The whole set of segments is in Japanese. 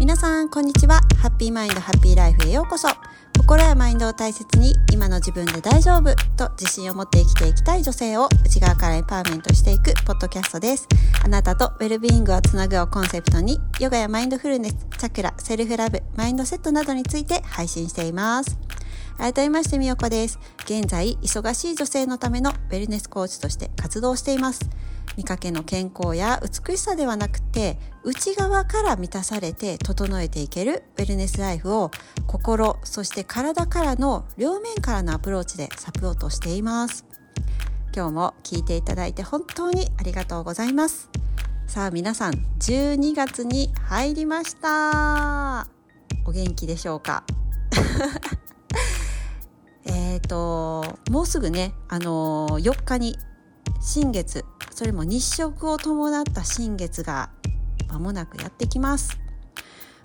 皆さんこんにちは。 Happy Mind Happy Life へようこそ。心やマインドを大切に今の自分で大丈夫と自信を持って生きていきたい女性を内側からエンパワーメントしていくポッドキャストです。あなたとウェルビーイングをつなぐをコンセプトにヨガやマインドフルネスチャクラセルフラブマインドセットなどについて配信しています。改めましてみよこです。現在忙しい女性のためのウェルネスコーチとして活動しています。見かけの健康や美しさではなくて内側から満たされて整えていけるウェルネスライフを心そして体からの両面からのアプローチでサポートしています。今日も聞いていただいて本当にありがとうございます。さあ皆さん12月に入りました。お元気でしょうか？えっともうすぐねあのー、4日に新月それも日食を伴った新月が間もなくやってきます。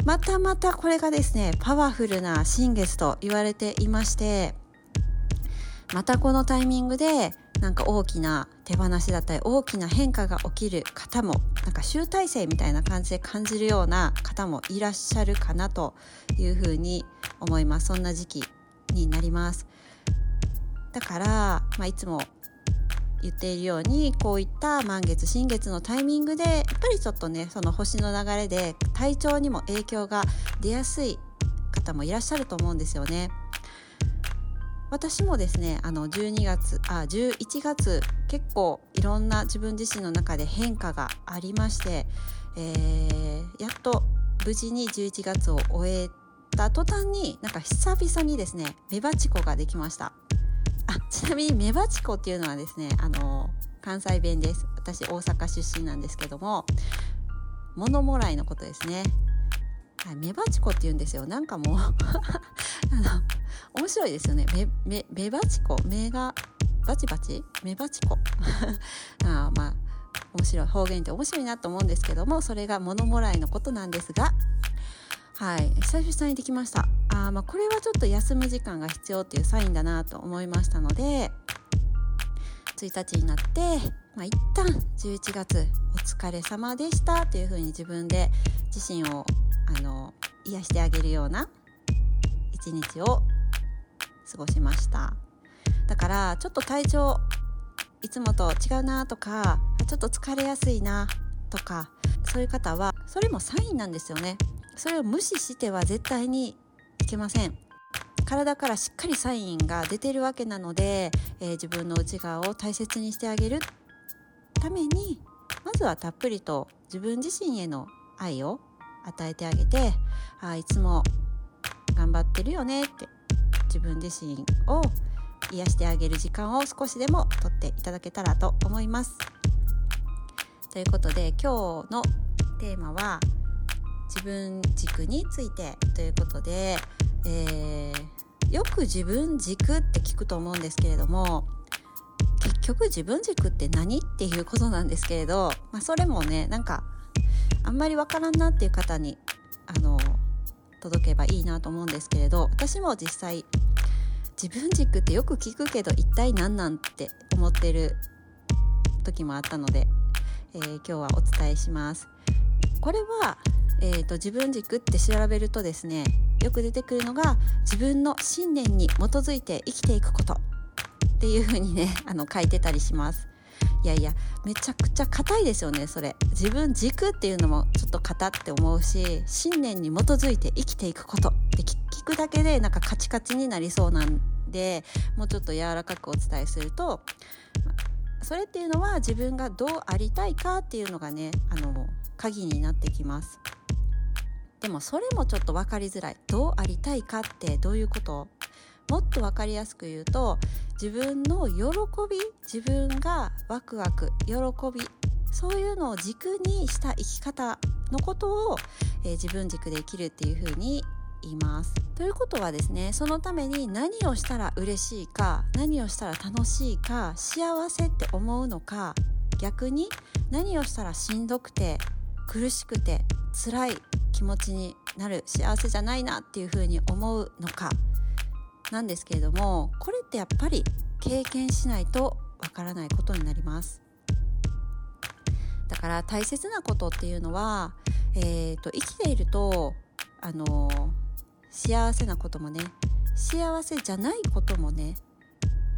またまたこれがですねパワフルな新月と言われていましてまたこのタイミングでなんか大きな手放しだったり大きな変化が起きる方もなんか集大成みたいな感じで感じるような方もいらっしゃるかなというふうに思います。そんな時期になりますだから、まあ、いつも言っているようにこういった満月新月のタイミングでやっぱりちょっとねその星の流れで体調にも影響が出やすい方もいらっしゃると思うんですよね。私もですねあの12月あ11月結構いろんな自分自身の中で変化がありまして、えー、やっと無事に11月を終えた途端になんか久々にですねメバチコができました。あちなみにメバチコっていうのはですねあの関西弁です。私大阪出身なんですけども物もらいのことですね。はい、メバチコって言うんですよ。なんかもう あの面白いですよね。メメメバチコ？目がバチバチ？メバチコ？あまあ面白い。方言って面白いなと思うんですけどもそれが物もらいのことなんですがはい。久々にできました。あまあこれはちょっと休む時間が必要っていうサインだなと思いましたので1日になって、まあ、一旦11月お疲れ様でしたというふうに自分で自身をあの癒してあげるような一日を過ごしました。だからちょっと体調いつもと違うなとかちょっと疲れやすいなとかそういう方はそれもサインなんですよね。それを無視しては絶対にいけません体からしっかりサインが出てるわけなので、えー、自分の内側を大切にしてあげるためにまずはたっぷりと自分自身への愛を与えてあげてあいつも頑張ってるよねって自分自身を癒してあげる時間を少しでもとっていただけたらと思います。ということで今日のテーマは自分軸についてということで、えー、よく自分軸って聞くと思うんですけれども結局自分軸って何っていうことなんですけれど、まあ、それもねなんかあんまりわからんなっていう方にあの届けばいいなと思うんですけれど私も実際自分軸ってよく聞くけど一体何なんって思ってる時もあったので、えー、今日はお伝えします。これはえーと、自分軸って調べるとですねよく出てくるのが自分の信念に基づいて生きていくこと。っていう風にね あの書いてたりします。いやいやめちゃくちゃ硬いですよねそれ。自分軸っていうのもちょっと硬って思うし信念に基づいて生きていくこと。って聞くだけでなんかカチカチになりそうなんでもうちょっと柔らかくお伝えするとそれっていうのは自分がどうありたいかっていうのがねあの鍵になってきます。でもそれもちょっと分かりづらいどうありたいかってどういうこと？もっと分かりやすく言うと自分の喜び自分がワクワク喜びそういうのを軸にした生き方のことを、えー、自分軸で生きるっていうふうに言います。ということはですねそのために何をしたら嬉しいか何をしたら楽しいか幸せって思うのか逆に何をしたらしんどくて苦しくて辛い気持ちになる幸せじゃないなっていうふうに思うのか。なんですけれどもこれってやっぱり経験しないとわからないことになります。だから大切なことっていうのは、えーと、生きているとあの幸せなこともね幸せじゃないこともね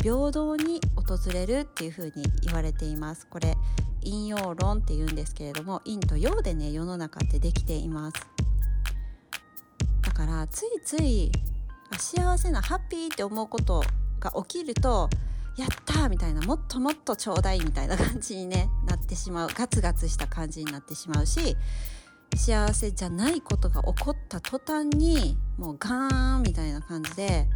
平等に訪れるっていうふうに言われています。これ陰陽論って言うんですけれども陰と陽でね世の中ってできています。だからついつい幸せなハッピーって思うことが起きるとやったみたいなもっともっとちょうだいみたいな感じに、ね、なってしまう。ガツガツした感じになってしまうし幸せじゃないことが起こった途端にもうガーンみたいな感じで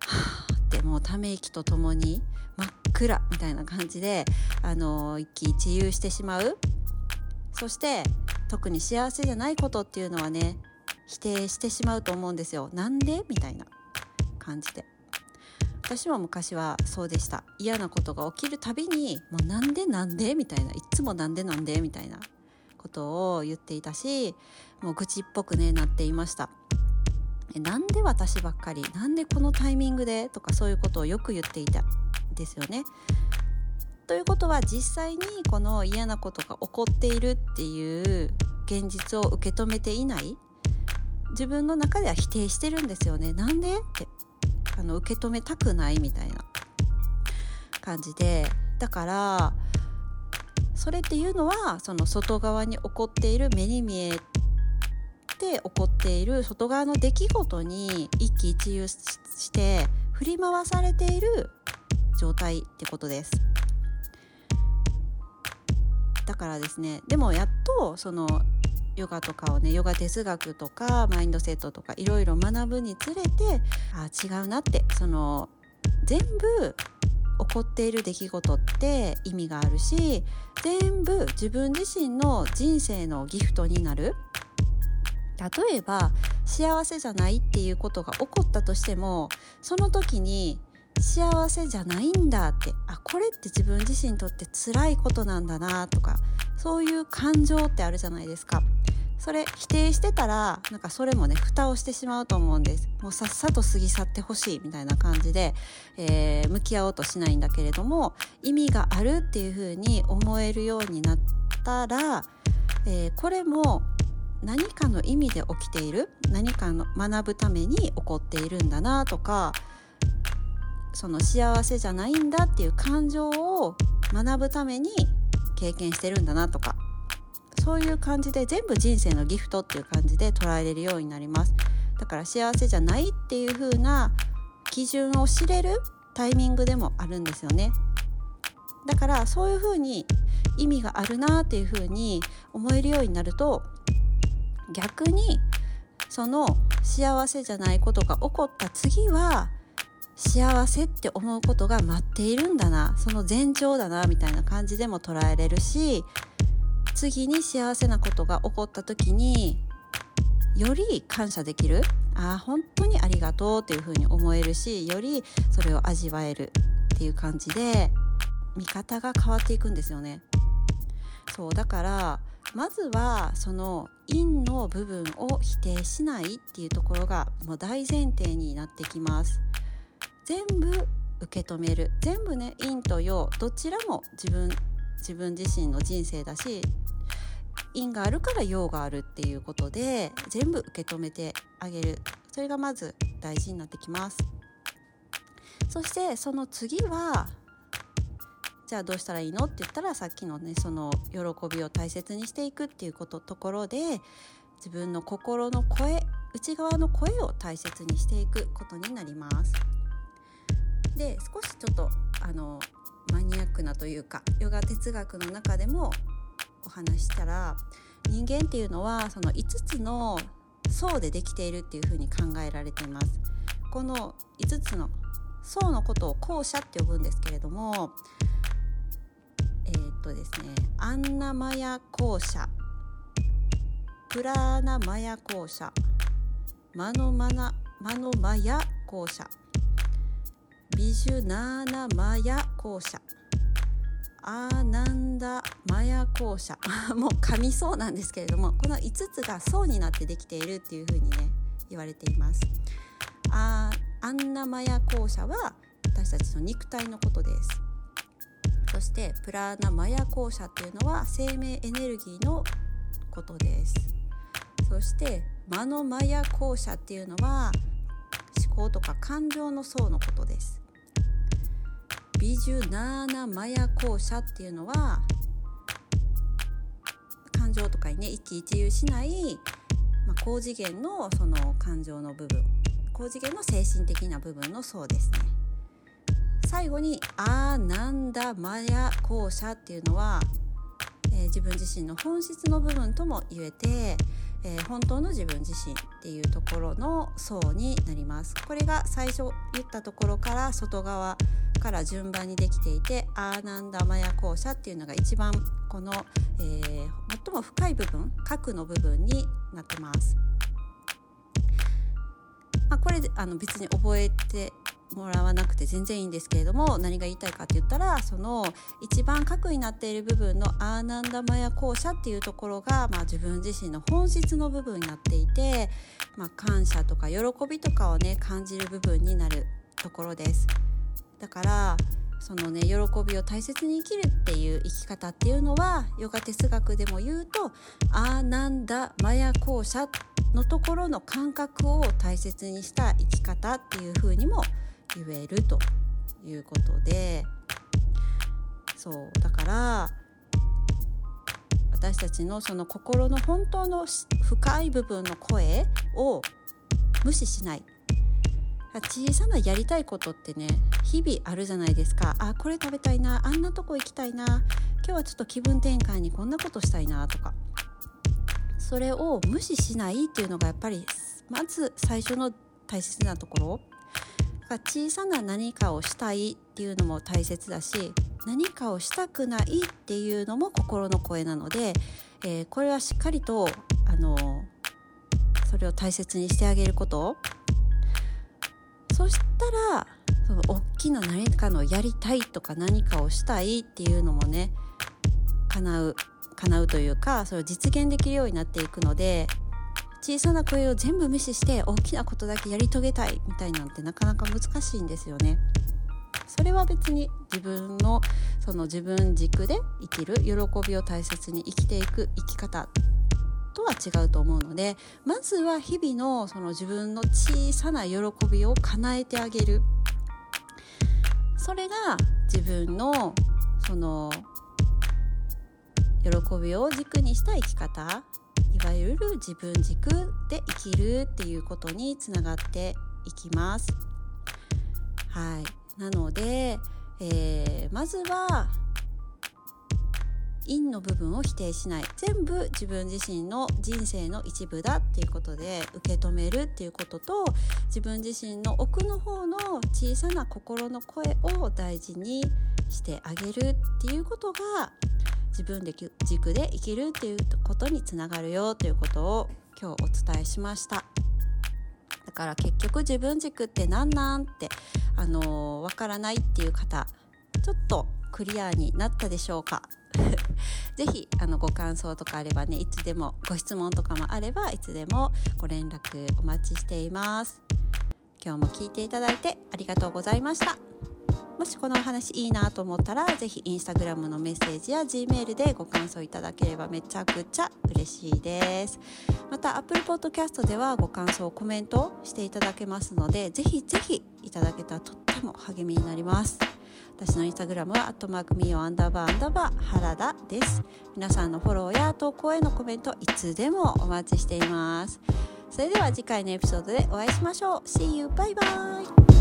はあってもうため息とともに真っ暗みたいな感じであの一喜一憂してしまう。そして特に幸せじゃないことっていうのはね否定してしまうと思うんですよ。なんでみたいな感じで。私も昔はそうでした。嫌なことが起きるたびにもうなんでなんでみたいな。いつもなんでなんでみたいなことを言っていたしもう愚痴っぽくねなっていました。なんで私ばっかり？なんでこのタイミングで？とかそういうことをよく言っていたですよね。ということは実際にこの嫌なことが起こっているっていう現実を受け止めていない。自分の中では否定してるんですよね。なんで？ってあの受け止めたくないみたいな。感じで。だからそれっていうのはその外側に起こっている目に見え起こっている外側の出来事に一喜一憂して振り回されている状態ってことです。だからですねでもやっとそのヨガとかをねヨガ哲学とかマインドセットとかいろいろ学ぶにつれてあ違うなってその全部起こっている出来事って意味があるし全部自分自身の人生のギフトになる。例えば幸せじゃないっていうことが起こったとしてもその時に幸せじゃないんだってあこれって自分自身にとって辛いことなんだなとかそういう感情ってあるじゃないですか。それ否定してたらなんかそれもね蓋をしてしまうと思うんです。もうさっさと過ぎ去ってほしいみたいな感じで、えー、向き合おうとしないんだけれども意味があるっていうふうに思えるようになったら、えー、これも何かの意味で起きている？何かの学ぶために起こっているんだなとかその幸せじゃないんだっていう感情を学ぶために経験してるんだなとかそういう感じで全部人生のギフトっていう感じで捉えれるようになります。だから幸せじゃないっていう風な基準を知れるタイミングでもあるんですよね。だからそういう風に意味があるなっていう風に思えるようになると逆にその幸せじゃないことが起こった次は幸せって思うことが待っているんだなその前兆だなみたいな感じでも捉えれるし次に幸せなことが起こった時により感謝できるああ本当にありがとうっていうふうに思えるしよりそれを味わえるっていう感じで見方が変わっていくんですよね。そうだからまずはその陰の部分を否定しないっていうところがもう大前提になってきます。全部受け止める。全部ね陰と陽どちらも自分自分自身の人生だし因があるから用があるっていうことで全部受け止めてあげる。それがまず大事になってきます。そしてその次はじゃあどうしたらいいの？って言ったらさっきのねその喜びを大切にしていくっていうことところで自分の心の声内側の声を大切にしていくことになりますで少しちょっとあのマニアックなというかヨガ哲学の中でもお話したら人間っていうのはその5つの層でできているっていうふうに考えられています。この5つの層のことを後者って呼ぶんですけれども、とですねアンナマヤ後者プラーナマヤ後者マノマナマノマヤ後者ビジュナーナマヤ校舎。アーナンダマヤ校舎。もう噛みそうなんですけれどもこの5つが層になってできているっていうふうにね言われています。あアンナマヤ校舎は私たちの肉体のことです。そしてプラーナマヤ校舎っていうのは生命エネルギーのことです。そしてマノマヤ校舎っていうのは思考とか感情の層のことです。ビジュナーナマヤ校舎っていうのは感情とかにね一喜一憂しない、まあ、高次元のその感情の部分。高次元の精神的な部分の層ですね。最後にアーナンダマヤ校舎っていうのは、えー、自分自身の本質の部分とも言えてえー、本当の自分自身っていうところの層になりますこれが最初言ったところから外側から順番にできていてアーナンダマヤ校舎っていうのが一番この、えー、最も深い部分核の部分になってます。まあ、これあの別に覚えてもらわなくて全然いいんですけれども何が言いたいかって言ったらその一番核になっている部分のアーナンダマヤ校舎っていうところが、まあ、自分自身の本質の部分になっていて、まあ、感謝とか喜びとかをね感じる部分になるところです。だからそのね喜びを大切に生きるっていう生き方っていうのはヨガ哲学でも言うとアーナンダマヤ校舎のところの感覚を大切にした生き方っていうふうにも言えるということでそうだから私たちのその心の本当の深い部分の声を無視しない。小さなやりたいことってね日々あるじゃないですか。あこれ食べたいなあんなとこ行きたいな今日はちょっと気分転換にこんなことしたいなとか。それを無視しないっていうのがやっぱりまず最初の大切なところ。か小さな何かをしたいっていうのも大切だし何かをしたくないっていうのも心の声なので、えー、これはしっかりとあのそれを大切にしてあげること。そしたらその大きな何かのやりたいとか何かをしたいっていうのもね叶う叶うというかそれを実現できるようになっていくので小さな声を全部無視して大きなことだけやり遂げたいみたいなんてなかなか難しいんですよね。それは別に自分のその自分軸で生きる喜びを大切に生きていく生き方とは違うと思うのでまずは日々のその自分の小さな喜びを叶えてあげるそれが自分のその喜びを軸にした生き方わゆる自分軸で生きるっていうことにつながっていきます。はい、なので、えー、まずは陰の部分を否定しない全部自分自身の人生の一部だっていうことで受け止めるっていうことと自分自身の奥の方の小さな心の声を大事にしてあげるっていうことが自分で軸で生きるっていうことにつながるよということを今日お伝えしました。だから結局自分軸って何なんってあのわからないっていう方ちょっとクリアになったでしょうか。ぜひあのご感想とかあればねいつでもご質問とかもあればいつでもご連絡お待ちしています。今日も聞いていただいてありがとうございました。もしこのお話いいなと思ったら是非インスタグラムのメッセージや G メールでご感想いただければめちゃくちゃ嬉しいです。また Apple Podcast ではご感想コメントしていただけますので是非是非いただけたらとっても励みになります。私のインスタグラムはアットマークミオアンダーバーアンダーバー原田です。皆さんのフォローや投稿へのコメントいつでもお待ちしています。それでは次回のエピソードでお会いしましょう。See you! バイバイ。